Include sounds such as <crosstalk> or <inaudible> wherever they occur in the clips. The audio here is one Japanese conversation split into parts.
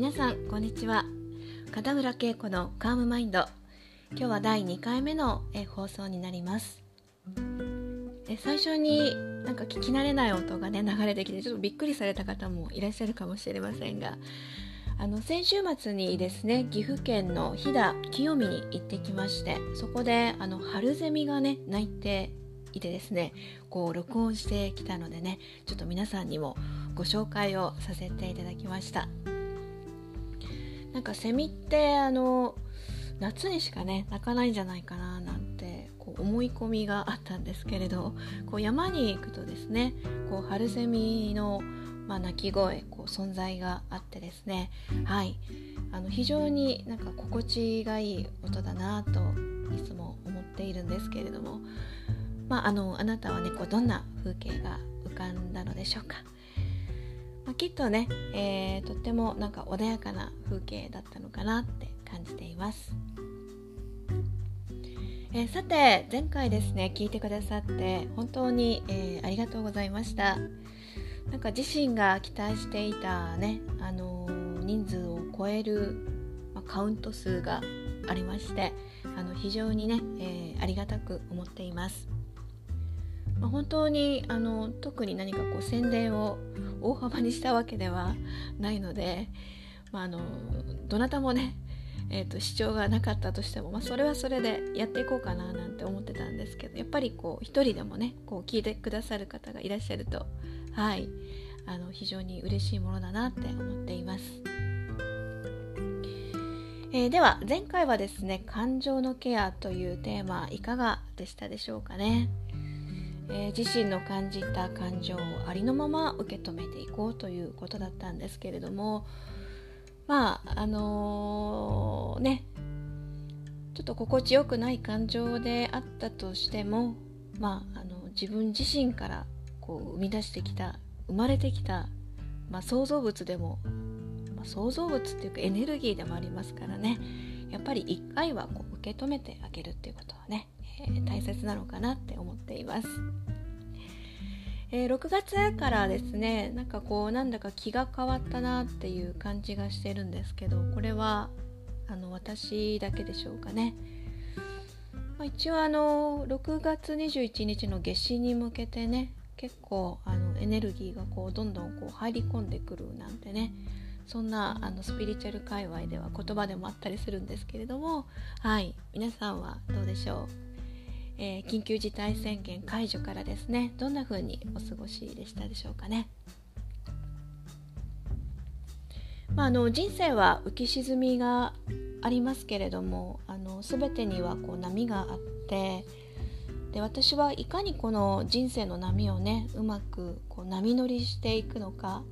皆さんこんにちは。片村恵子のカームマインド。今日は第2回目の放送になります。最初になんか聞き慣れない音がね流れてきてちょっとびっくりされた方もいらっしゃるかもしれませんがあの先週末にですね岐阜県の飛騨清見に行ってきましてそこであの春ゼミがね鳴いていてですねこう録音してきたのでねちょっと皆さんにもご紹介をさせていただきました。なんかセミってあの夏にしかね鳴かないんじゃないかななんてこう思い込みがあったんですけれどこう山に行くとですねこう春セミの、まあ、鳴き声こう存在があってですねはい。あの非常になんか心地がいい音だなといつも思っているんですけれどもまあ、あのあなたはねこうどんな風景が浮かんだのでしょうか？まあ、きっとね、えー、とってもなんか穏やかな風景だったのかなって感じています、えー、さて前回ですね聞いてくださって本当に、えー、ありがとうございました。なんか自身が期待していたね、あの人数を超える、まカウント数がありましてあの非常にね、えありがたく思っています。まあ、本当にあの特に何かこう宣伝を大幅にしたわけではないので、まあ、あのどなたもね、えーと、視聴がなかったとしても、まあ、それはそれでやっていこうかななんて思ってたんですけどやっぱりこう一人でもねこう聞いてくださる方がいらっしゃるとはいあの非常に嬉しいものだなって思っています。えー、では前回はですね感情のケアというテーマいかがでしたでしょうかね？えー、自身の感じた感情をありのまま受け止めていこうということだったんですけれどもまああのー、ねちょっと心地よくない感情であったとしてもまああの自分自身からこう生み出してきた生まれてきた、まあ、創造物でも、まあ、創造物っていうかエネルギーでもありますからねやっぱり一回はこう受け止めてあげるっていうことはねえー、大切なのかなって思っています。えー、6月からですねなんかこうなんだか気が変わったなっていう感じがしてるんですけどこれはあの私だけでしょうかね、まあ、一応あの6月21日の夏至に向けてね結構あのエネルギーがこうどんどんこう入り込んでくるなんてねそんなあのスピリチュアル界隈では言葉でもあったりするんですけれどもはい皆さんはどうでしょう？えー、緊急事態宣言解除からですねどんな風にお過ごしでしたでしょうかね。まあ、あの人生は浮き沈みがありますけれどもあの全てにはこう波があってで私はいかにこの人生の波をねうまくこう波乗りしていくのか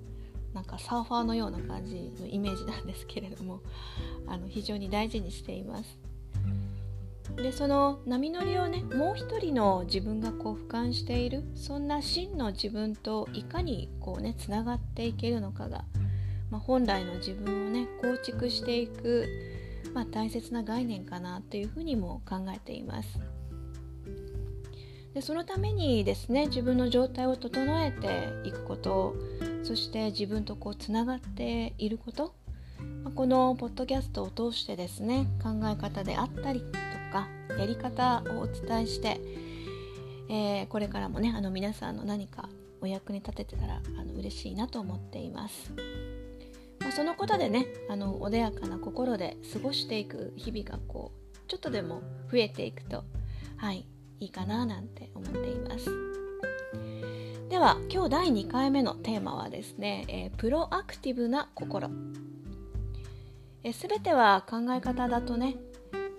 なんかサーファーのような感じのイメージなんですけれどもあの非常に大事にしています。でその波乗りをねもう一人の自分がこう俯瞰しているそんな真の自分といかにこうねつながっていけるのかが、まあ、本来の自分をね構築していく、まあ、大切な概念かなというふうにも考えています。でそのためにですね自分の状態を整えていくことそして自分とこうつながっていることこのポッドキャストを通してですね考え方であったりかやり方をお伝えして、えー、これからもねあの皆さんの何かお役に立ててたらあの嬉しいなと思っています。まあ、そのことでねあの穏やかな心で過ごしていく日々がこうちょっとでも増えていくとはいいいかななんて思っています。では今日第2回目のテーマはですね、えー、プロアクティブな心え全ては考え方だとね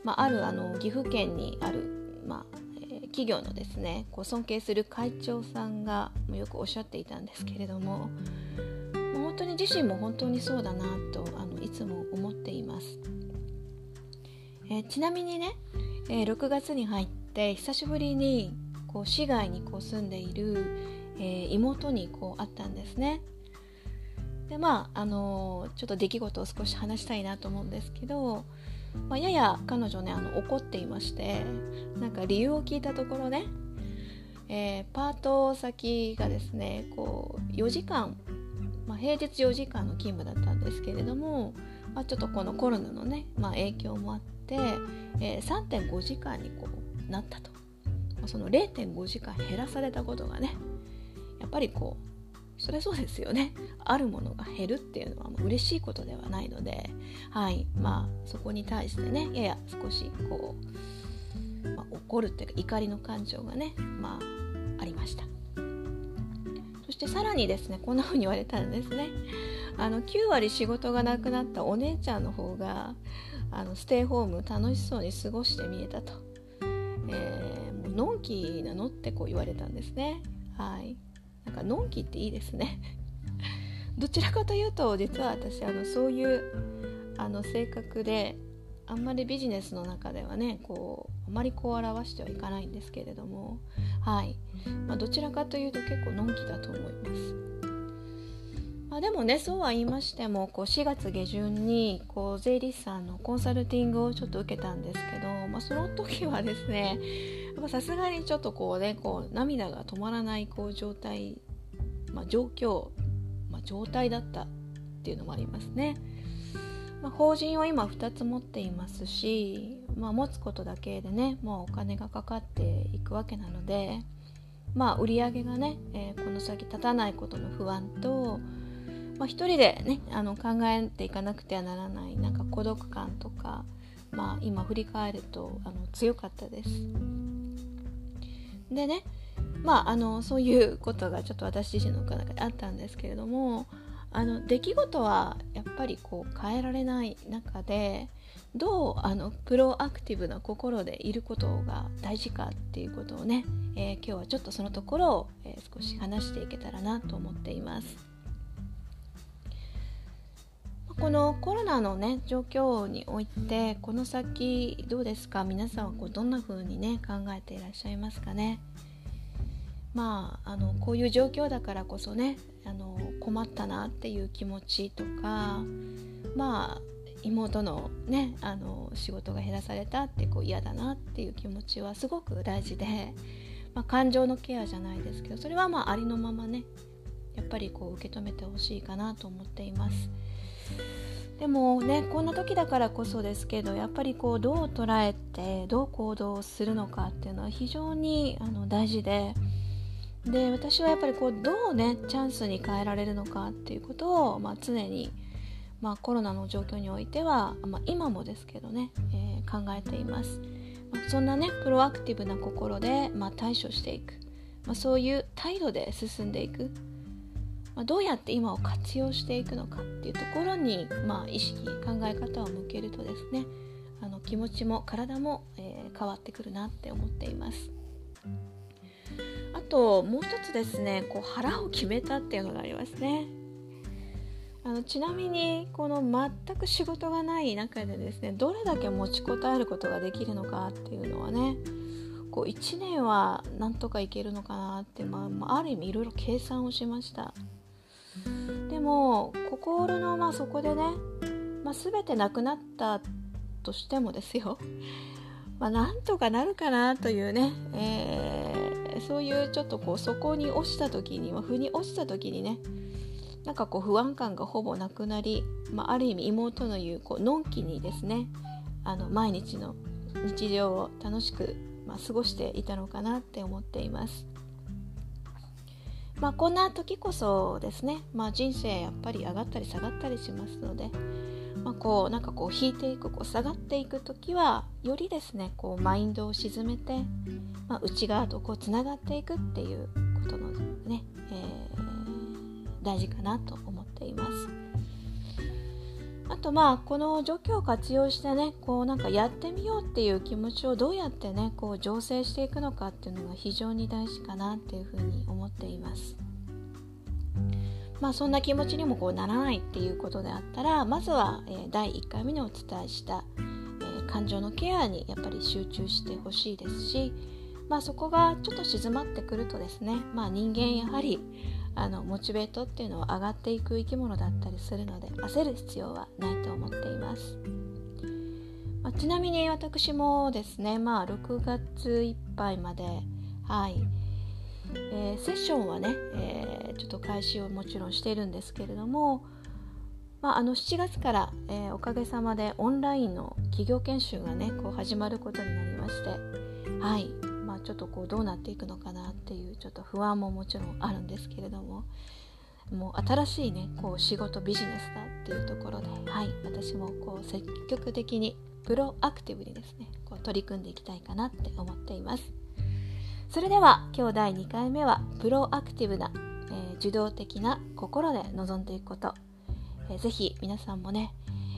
まあ、あるあの岐阜県にある、まあえー、企業のですねこう尊敬する会長さんがよくおっしゃっていたんですけれども本当に自身も本当にそうだなとあのいつも思っています、えー、ちなみにね、えー、6月に入って久しぶりにこう市外にこう住んでいる、えー、妹にこう会ったんですね。でまああのちょっと出来事を少し話したいなと思うんですけどまあ、やや彼女ねあの怒っていましてなんか理由を聞いたところね、えー、パート先がですねこう4時間、まあ、平日4時間の勤務だったんですけれどもまあ、ちょっとこのコロナのね、まあ、影響もあって、えー、3.5時間にこうなったと、まあ、その0.5時間減らされたことがねやっぱりこうそれそうですよね。あるものが減るっていうのは嬉しいことではないのではい。まあそこに対してねやや少しこう、まあ、怒るっていうか怒りの感情がねまあありました。そしてさらにですねこんな風に言われたんですね。あの9割仕事がなくなったお姉ちゃんの方があのステイホーム楽しそうに過ごして見えたと、えー、もうのんきなのってこう言われたんですね。はい。なんかのんきっていいですね <laughs> どちらかというと実は私あのそういうあの性格であんまりビジネスの中ではねこうあまりこう表してはいかないんですけれどもはい、まあ、どちらかというと結構のんきだと思います。まあ、でもねそうは言いましてもこう4月下旬にこう税理士さんのコンサルティングをちょっと受けたんですけど、まあ、その時はですねさすがにちょっとこうねこう涙が止まらないこう状態、まあ、状況、まあ、状態だったっていうのもありますね。まあ、法人を今2つ持っていますし、まあ、持つことだけでねもうお金がかかっていくわけなので、まあ、売り上げがね、えー、この先立たないことの不安と、まあ、一人でねあの考えていかなくてはならないなんか孤独感とか、まあ、今振り返るとあの強かったです。でねまああのそういうことがちょっと私自身の中であったんですけれどもあの出来事はやっぱりこう変えられない中でどうあのプロアクティブな心でいることが大事かっていうことをね、えー、今日はちょっとそのところを、えー、少し話していけたらなと思っています。このコロナのね状況においてこの先どうですか？皆さんはこうどんな風にね考えていらっしゃいますかね？まああのこういう状況だからこそねあの困ったなっていう気持ちとかまあ妹のねあの仕事が減らされたってこう嫌だなっていう気持ちはすごく大事で、まあ、感情のケアじゃないですけどそれはまあありのままねやっぱりこう受け止めてほしいかなと思っています。でもねこんな時だからこそですけどやっぱりこうどう捉えてどう行動するのかっていうのは非常にあの大事でで私はやっぱりこうどうねチャンスに変えられるのかっていうことを、まあ、常に、まあ、コロナの状況においては、まあ、今もですけどね、えー、考えています、まあ、そんなねプロアクティブな心で、まあ、対処していく、まあ、そういう態度で進んでいく。まあ、どうやって今を活用していくのかっていうところに、まあ、意識考え方を向けるとですねあの気持ちも体も、えー、変わってくるなって思っています。あともう一つですねこう腹を決めたっていうのがありますね。あのちなみにこの全く仕事がない中でですねどれだけ持ちこたえることができるのかっていうのはねこう1年はなんとかいけるのかなって、まあ、ある意味いろいろ計算をしました。でも心のまあそこでね、まあ、全てなくなったとしてもですよ <laughs> まあなんとかなるかなというね、えー、そういうちょっとこうそこに落ちた時に、まあ、腑に落ちた時にねなんかこう不安感がほぼなくなり、まあ、ある意味妹の言うこうのんきにですねあの毎日の日常を楽しく、まあ、過ごしていたのかなって思っています。まあ、こんな時こそですね、まあ、人生やっぱり上がったり下がったりしますので、まあ、こうなんかこう引いていくこう下がっていく時はよりですねこうマインドを沈めて、まあ、内側とこうつながっていくっていうことのね、えー、大事かなと思っています。あとまあこの状況を活用してねこうなんかやってみようっていう気持ちをどうやってねこう醸成していくのかっていうのが非常に大事かなっていうふうに思っています。まあそんな気持ちにもこうならないっていうことであったらまずは、え、第1回目にお伝えした、え、感情のケアにやっぱり集中してほしいですしまあそこがちょっと静まってくるとですねまあ人間やはりあのモチベートっていうのは上がっていく生き物だったりするので焦る必要はないと思っています、まあ、ちなみに私もですねまあ6月いっぱいまではい、えー、セッションはね、えー、ちょっと開始をもちろんしているんですけれどもまあ、あの7月から、えー、おかげさまでオンラインの企業研修がねこう始まることになりましてはい。ちょっとこうどうなっていくのかなっていうちょっと不安ももちろんあるんですけれどももう新しいねこう仕事ビジネスだっていうところではい私もこう積極的にプロアクティブにですねこう取り組んでいきたいかなって思っています。それでは今日第2回目はプロアクティブな、えー、受動的な心で臨んでいくこと。えー、ぜひ皆さんもね、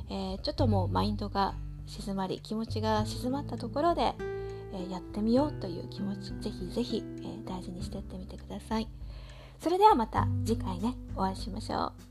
えー、ちょっともうマインドが静まり気持ちが静まったところで、え、やってみようという気持ちぜひぜひ、え大事にしていってみてください。それではまた次回ねお会いしましょう。